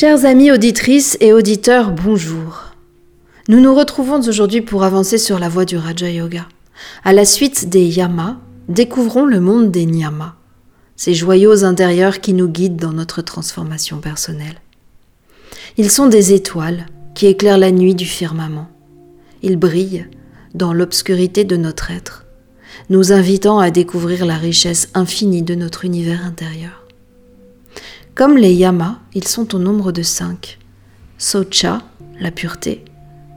Chers amis auditrices et auditeurs, bonjour. Nous nous retrouvons aujourd'hui pour avancer sur la voie du Raja Yoga. À la suite des yamas, découvrons le monde des niyamas, ces joyaux intérieurs qui nous guident dans notre transformation personnelle. Ils sont des étoiles qui éclairent la nuit du firmament. Ils brillent dans l'obscurité de notre être, nous invitant à découvrir la richesse infinie de notre univers intérieur. Comme les yamas, ils sont au nombre de cinq. Socha, la pureté.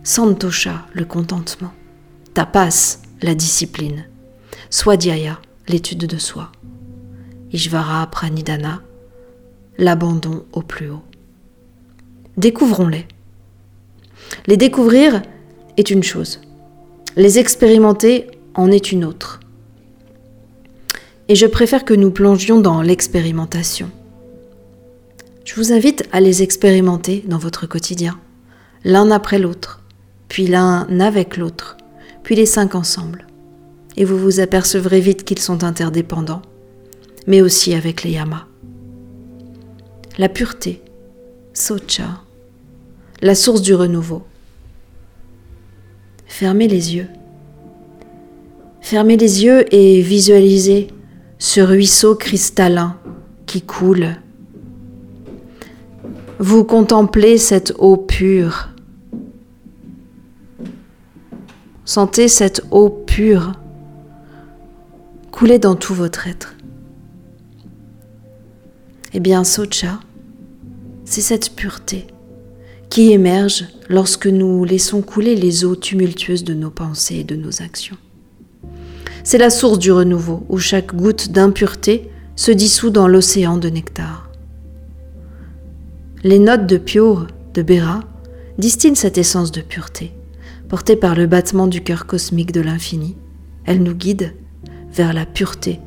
Santosha, le contentement. Tapas, la discipline. Swadhyaya, l'étude de soi. Ishvara Pranidhana, l'abandon au plus haut. Découvrons-les. Les découvrir est une chose. Les expérimenter en est une autre. Et je préfère que nous plongions dans l'expérimentation. Je vous invite à les expérimenter dans votre quotidien, l'un après l'autre, puis l'un avec l'autre, puis les cinq ensemble. Et vous vous apercevrez vite qu'ils sont interdépendants, mais aussi avec les yamas. La pureté, socha, la source du renouveau. Fermez les yeux. Fermez les yeux et visualisez ce ruisseau cristallin qui coule vous contemplez cette eau pure. Sentez cette eau pure couler dans tout votre être. Eh bien, Socha, c'est cette pureté qui émerge lorsque nous laissons couler les eaux tumultueuses de nos pensées et de nos actions. C'est la source du renouveau où chaque goutte d'impureté se dissout dans l'océan de nectar. Les notes de Pure de Béra distillent cette essence de pureté, portée par le battement du cœur cosmique de l'infini. Elle nous guide vers la pureté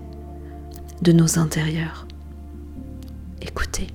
de nos intérieurs. Écoutez.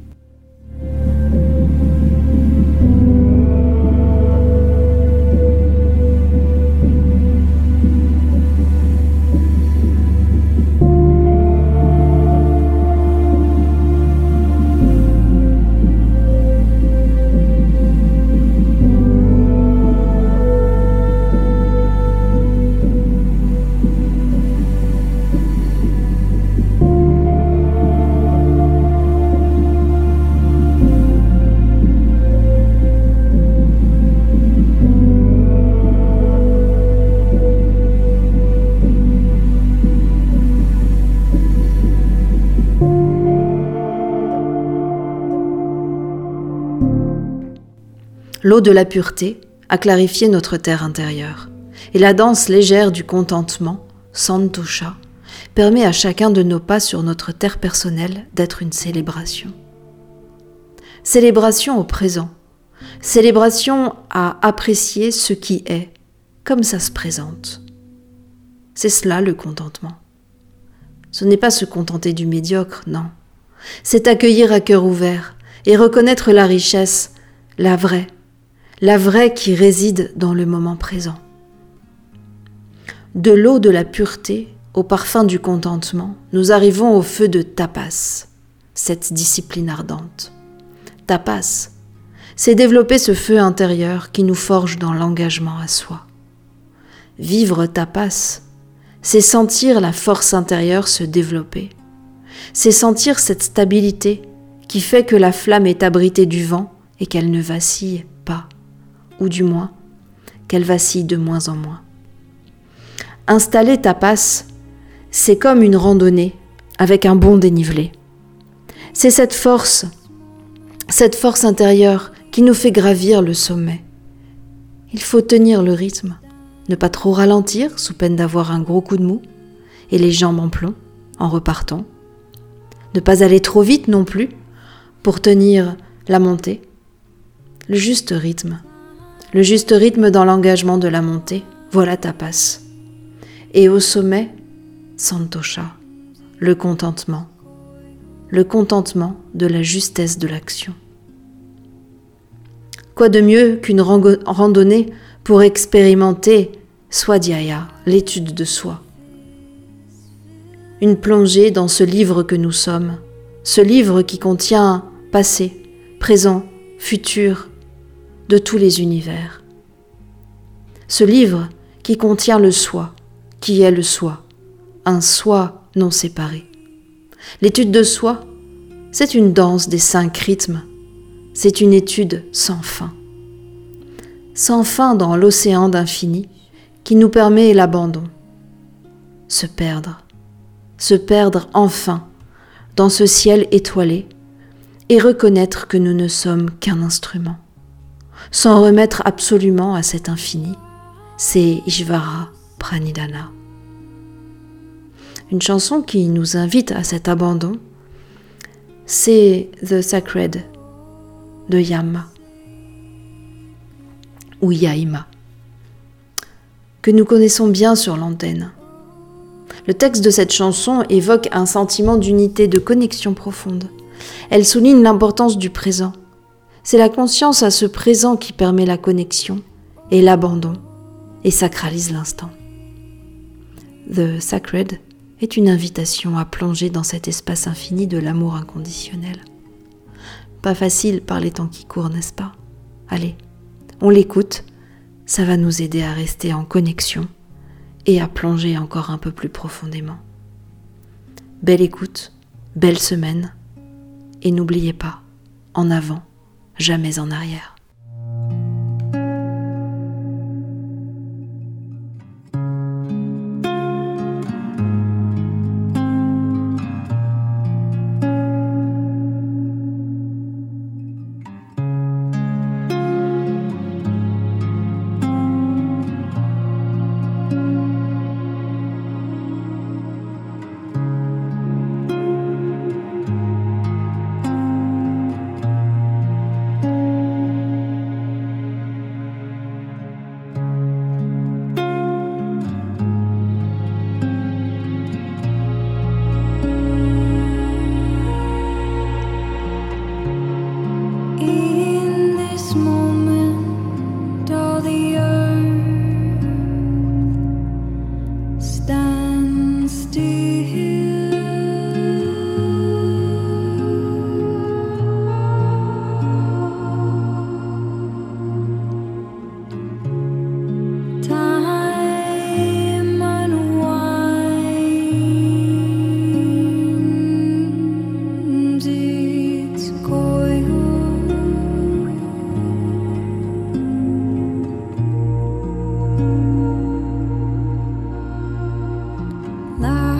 L'eau de la pureté a clarifié notre terre intérieure, et la danse légère du contentement, Santosha, permet à chacun de nos pas sur notre terre personnelle d'être une célébration. Célébration au présent, célébration à apprécier ce qui est, comme ça se présente. C'est cela le contentement. Ce n'est pas se contenter du médiocre, non. C'est accueillir à cœur ouvert et reconnaître la richesse, la vraie, la vraie qui réside dans le moment présent. De l'eau de la pureté au parfum du contentement, nous arrivons au feu de tapas, cette discipline ardente. Tapas, c'est développer ce feu intérieur qui nous forge dans l'engagement à soi. Vivre tapas, c'est sentir la force intérieure se développer. C'est sentir cette stabilité qui fait que la flamme est abritée du vent et qu'elle ne vacille pas ou du moins qu'elle vacille de moins en moins. Installer ta passe, c'est comme une randonnée avec un bon dénivelé. C'est cette force, cette force intérieure qui nous fait gravir le sommet. Il faut tenir le rythme, ne pas trop ralentir sous peine d'avoir un gros coup de mou et les jambes en plomb en repartant. Ne pas aller trop vite non plus pour tenir la montée. Le juste rythme le juste rythme dans l'engagement de la montée, voilà ta passe. Et au sommet, Santosha, le contentement, le contentement de la justesse de l'action. Quoi de mieux qu'une randonnée pour expérimenter Swadhyaya, l'étude de soi? Une plongée dans ce livre que nous sommes, ce livre qui contient passé, présent, futur tous les univers. Ce livre qui contient le soi, qui est le soi, un soi non séparé. L'étude de soi, c'est une danse des cinq rythmes, c'est une étude sans fin. Sans fin dans l'océan d'infini qui nous permet l'abandon. Se perdre, se perdre enfin dans ce ciel étoilé et reconnaître que nous ne sommes qu'un instrument. S'en remettre absolument à cet infini, c'est Ishvara Pranidhana. Une chanson qui nous invite à cet abandon, c'est The Sacred de Yama ou Yaima, que nous connaissons bien sur l'antenne. Le texte de cette chanson évoque un sentiment d'unité, de connexion profonde. Elle souligne l'importance du présent. C'est la conscience à ce présent qui permet la connexion et l'abandon et sacralise l'instant. The Sacred est une invitation à plonger dans cet espace infini de l'amour inconditionnel. Pas facile par les temps qui courent, n'est-ce pas? Allez, on l'écoute, ça va nous aider à rester en connexion et à plonger encore un peu plus profondément. Belle écoute, belle semaine, et n'oubliez pas, en avant, jamais en arrière. loud.